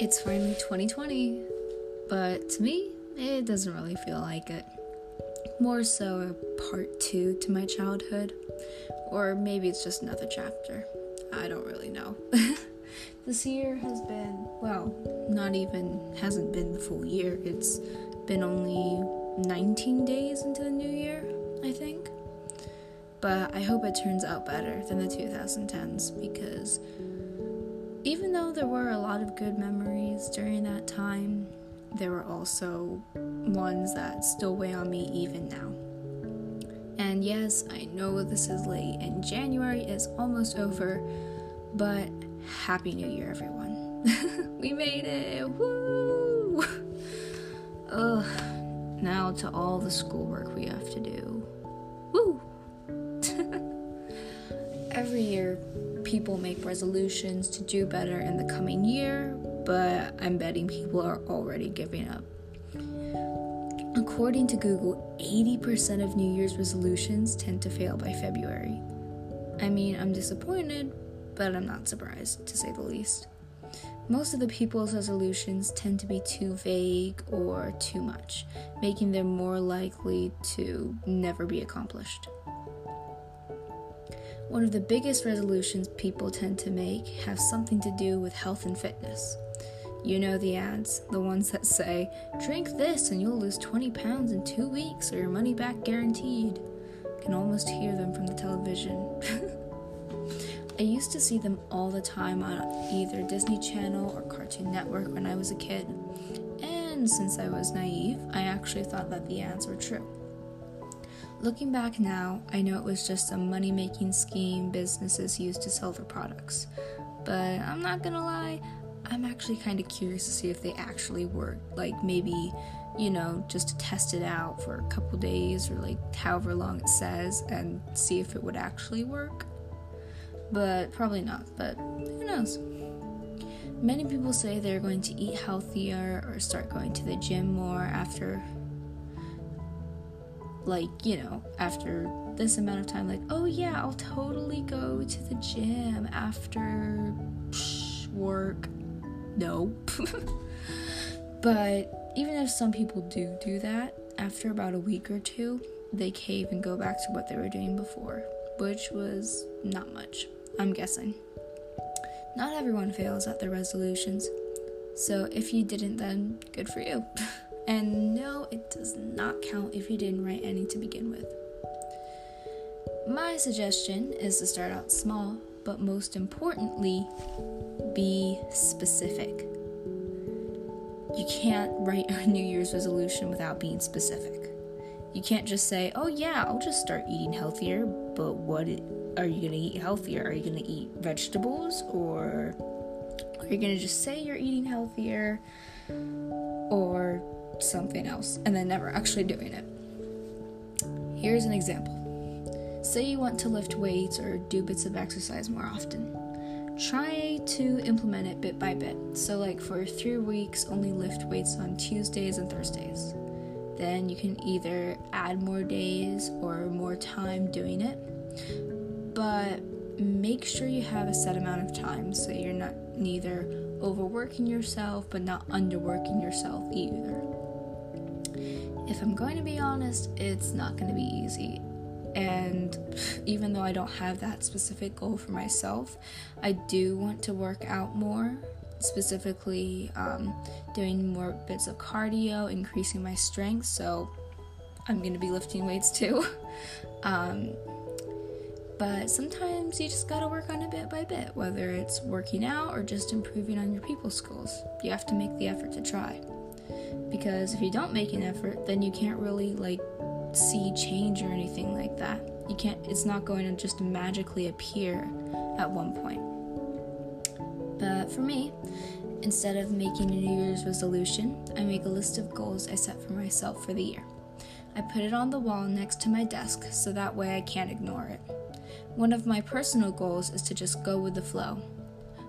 It's finally 2020, but to me, it doesn't really feel like it. More so a part two to my childhood, or maybe it's just another chapter. I don't really know. this year has been, well, not even, hasn't been the full year. It's been only 19 days into the new year, I think. But I hope it turns out better than the 2010s because even though there were a lot of good memories during that time, there were also ones that still weigh on me even now. And yes, I know this is late and January is almost over, but Happy New Year, everyone. we made it! Woo! Ugh, now to all the schoolwork we have to do. Woo! Every year, people make resolutions to do better in the coming year, but I'm betting people are already giving up. According to Google, 80% of New Year's resolutions tend to fail by February. I mean, I'm disappointed, but I'm not surprised, to say the least. Most of the people's resolutions tend to be too vague or too much, making them more likely to never be accomplished. One of the biggest resolutions people tend to make have something to do with health and fitness. You know the ads, the ones that say, drink this and you'll lose 20 pounds in two weeks or your money back guaranteed. can almost hear them from the television. I used to see them all the time on either Disney Channel or Cartoon Network when I was a kid. And since I was naive, I actually thought that the ads were true. Looking back now, I know it was just a money making scheme businesses used to sell their products. But I'm not gonna lie, I'm actually kind of curious to see if they actually work. Like maybe, you know, just to test it out for a couple days or like however long it says and see if it would actually work. But probably not, but who knows? Many people say they're going to eat healthier or start going to the gym more after like, you know, after this amount of time, like, oh yeah, I'll totally go to the gym after psh, work. No. but even if some people do do that, after about a week or two, they cave and go back to what they were doing before, which was not much, I'm guessing. Not everyone fails at their resolutions, so if you didn't, then good for you. And no, it does not count if you didn't write any to begin with. My suggestion is to start out small, but most importantly, be specific. You can't write a New Year's resolution without being specific. You can't just say, oh yeah, I'll just start eating healthier, but what are you to eat healthier? Are you to eat vegetables or are you to just say you're eating healthier or something else and then never actually doing it. Here's an example say you want to lift weights or do bits of exercise more often. Try to implement it bit by bit. So, like for three weeks, only lift weights on Tuesdays and Thursdays. Then you can either add more days or more time doing it. But make sure you have a set amount of time so you're not neither overworking yourself but not underworking yourself either if I'm going to be honest, it's not going to be easy. And even though I don't have that specific goal for myself, I do want to work out more, specifically um, doing more bits of cardio, increasing my strength. So I'm going to be lifting weights too. um, but sometimes you just gotta work on it bit by bit, whether it's working out or just improving on your people skills. You have to make the effort to try because if you don't make an effort then you can't really like see change or anything like that. You can't it's not going to just magically appear at one point. But for me instead of making a new year's resolution i make a list of goals i set for myself for the year. I put it on the wall next to my desk so that way i can't ignore it. One of my personal goals is to just go with the flow.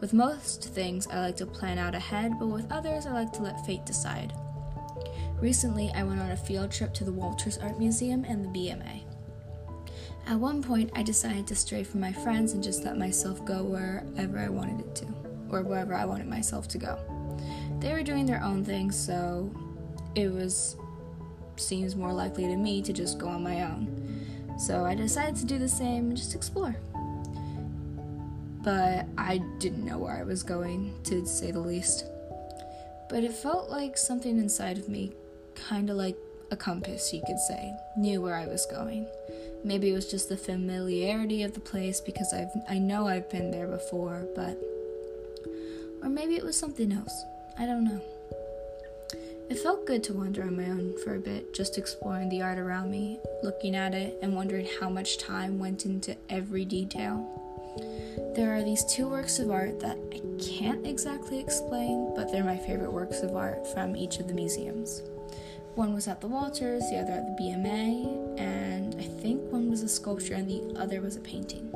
With most things, I like to plan out ahead, but with others, I like to let fate decide. Recently, I went on a field trip to the Walters Art Museum and the BMA. At one point, I decided to stray from my friends and just let myself go wherever I wanted it to, or wherever I wanted myself to go. they were doing their own thing, so it was seems more likely to me to just go on my own. So I decided to do the same and just explore. But I didn't know where I was going, to say the least. But it felt like something inside of me, kind of like a compass, you could say, knew where I was going. Maybe it was just the familiarity of the place because I've I know I've been there before, but or maybe it was something else. I don't know. It felt good to wander on my own for a bit, just exploring the art around me, looking at it, and wondering how much time went into every detail. There are these two works of art that I can't exactly explain, but they're my favorite works of art from each of the museums. One was at the Walters, the other at the BMA, and I think one was a sculpture and the other was a painting.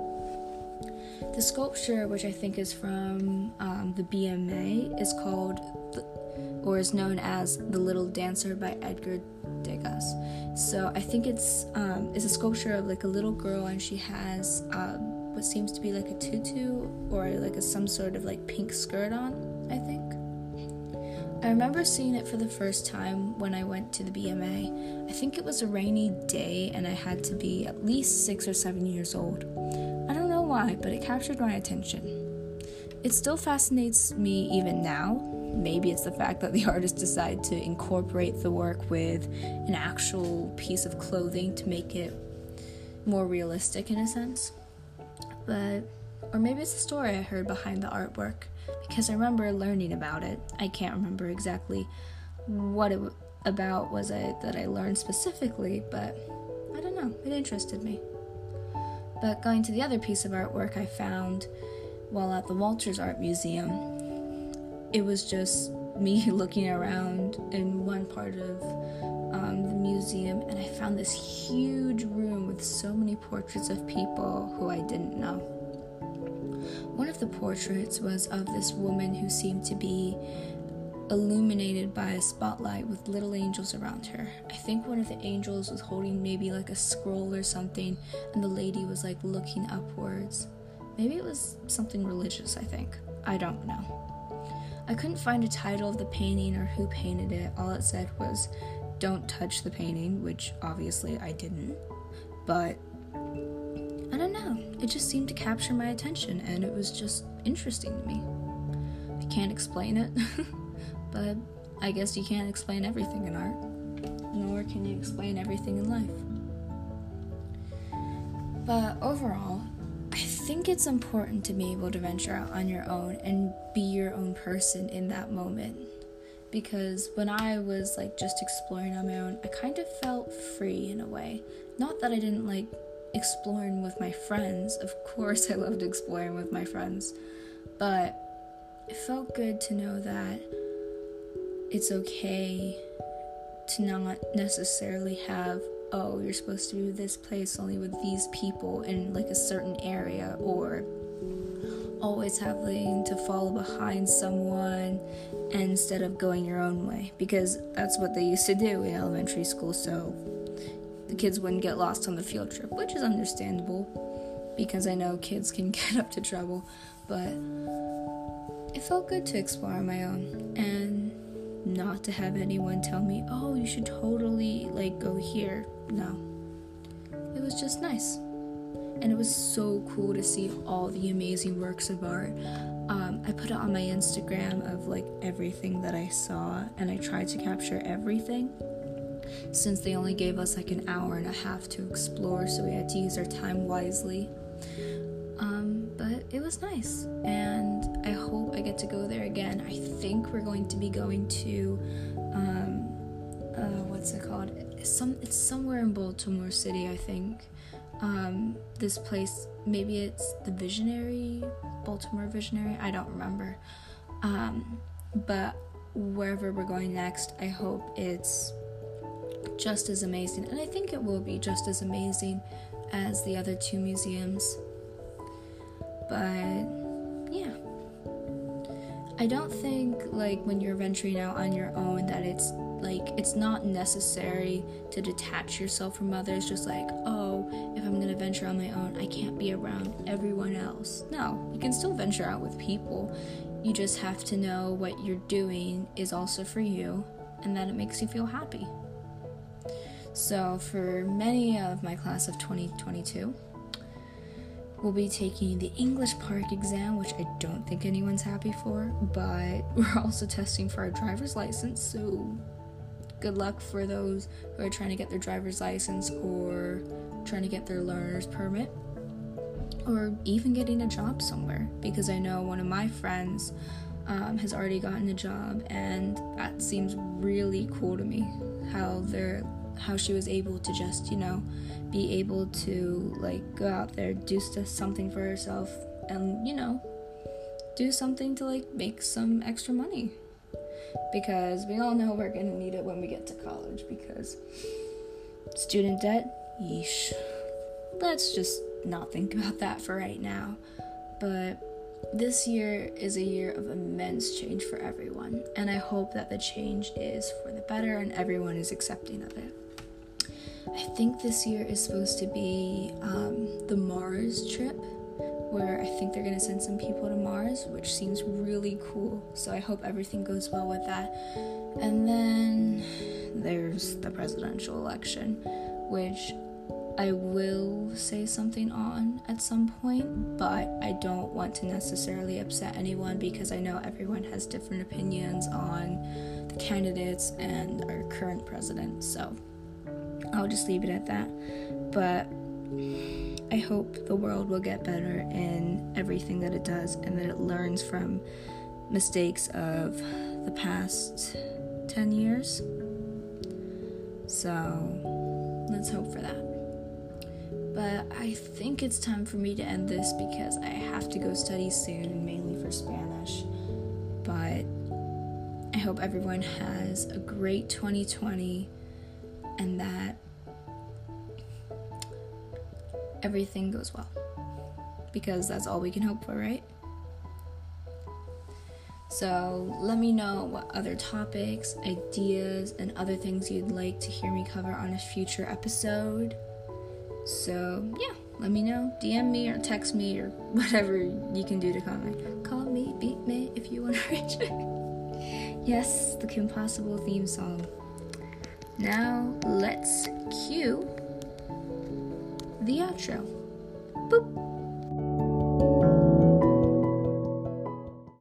The sculpture, which I think is from um, the BMA, is called or is known as The Little Dancer by Edgar Degas. So I think it's um, it's a sculpture of like a little girl and she has um, what seems to be like a tutu or like a, some sort of like pink skirt on. I think. I remember seeing it for the first time when I went to the BMA. I think it was a rainy day and I had to be at least six or seven years old. I don't know why, but it captured my attention. It still fascinates me even now, Maybe it's the fact that the artist decided to incorporate the work with an actual piece of clothing to make it more realistic in a sense. But, or maybe it's the story I heard behind the artwork because I remember learning about it. I can't remember exactly what it about was it that I learned specifically, but I don't know, it interested me. But going to the other piece of artwork I found while at the Walters Art Museum it was just me looking around in one part of um, the museum, and I found this huge room with so many portraits of people who I didn't know. One of the portraits was of this woman who seemed to be illuminated by a spotlight with little angels around her. I think one of the angels was holding maybe like a scroll or something, and the lady was like looking upwards. Maybe it was something religious, I think. I don't know. I couldn't find a title of the painting or who painted it. All it said was, Don't touch the painting, which obviously I didn't. But I don't know. It just seemed to capture my attention and it was just interesting to me. I can't explain it, but I guess you can't explain everything in art, nor can you explain everything in life. But overall, I think it's important to be able to venture out on your own and be your own person in that moment. Because when I was like just exploring on my own, I kind of felt free in a way. Not that I didn't like exploring with my friends, of course, I loved exploring with my friends, but it felt good to know that it's okay to not necessarily have oh, you're supposed to be this place only with these people in like a certain area, or always having to follow behind someone instead of going your own way because that's what they used to do in elementary school so the kids wouldn't get lost on the field trip which is understandable because i know kids can get up to trouble but it felt good to explore on my own and not to have anyone tell me oh you should totally like go here no. It was just nice. And it was so cool to see all the amazing works of art. Um, I put it on my Instagram of like everything that I saw, and I tried to capture everything. Since they only gave us like an hour and a half to explore, so we had to use our time wisely. Um, but it was nice, and I hope I get to go there again. I think we're going to be going to, um, uh, what's it called? some it's somewhere in Baltimore City, I think. Um, this place, maybe it's the Visionary, Baltimore Visionary. I don't remember. Um, but wherever we're going next, I hope it's just as amazing, and I think it will be just as amazing as the other two museums. But yeah. I don't think like when you're venturing out on your own that it's like it's not necessary to detach yourself from others just like oh if i'm going to venture on my own i can't be around everyone else no you can still venture out with people You just have to know what you're doing is also for you and that it makes you feel happy. So, for many of my class of 2022, we'll be taking the English PARCC exam, which I don't think anyone's happy for, but we're also testing for our driver's license, so good luck for those who are trying to get their driver's license or trying to get their learner's permit or even getting a job somewhere because I know one of my friends um, has already gotten a job and that seems really cool to me how they're how she was able to just you know be able to like go out there do something for herself and you know do something to like make some extra money. Because we all know we're gonna need it when we get to college because student debt yeesh. Let's just not think about that for right now. But this year is a year of immense change for everyone and i hope that the change is for the better and everyone is accepting of it I think this year is supposed to be um, the Mars trip, where I think they're gonna send some people to Mars, which seems really cool. So I hope everything goes well with that. And then there's the presidential election, which I will say something on at some point, but I don't want to necessarily upset anyone because I know everyone has different opinions on the candidates and our current president. So I'll just leave it at that. But I hope the world will get better in everything that it does and that it learns from mistakes of the past 10 years. So let's hope for that. But I think it's time for me to end this because I have to go study soon, mainly for Spanish. But I hope everyone has a great 2020 and that everything goes well. Because that's all we can hope for, right? So let me know what other topics, ideas, and other things you'd like to hear me cover on a future episode. So yeah, let me know. DM me or text me or whatever you can do to comment. Call me, beat me if you want to reach me. yes, the Kim Possible theme song. Now let's cue the outro. Boop.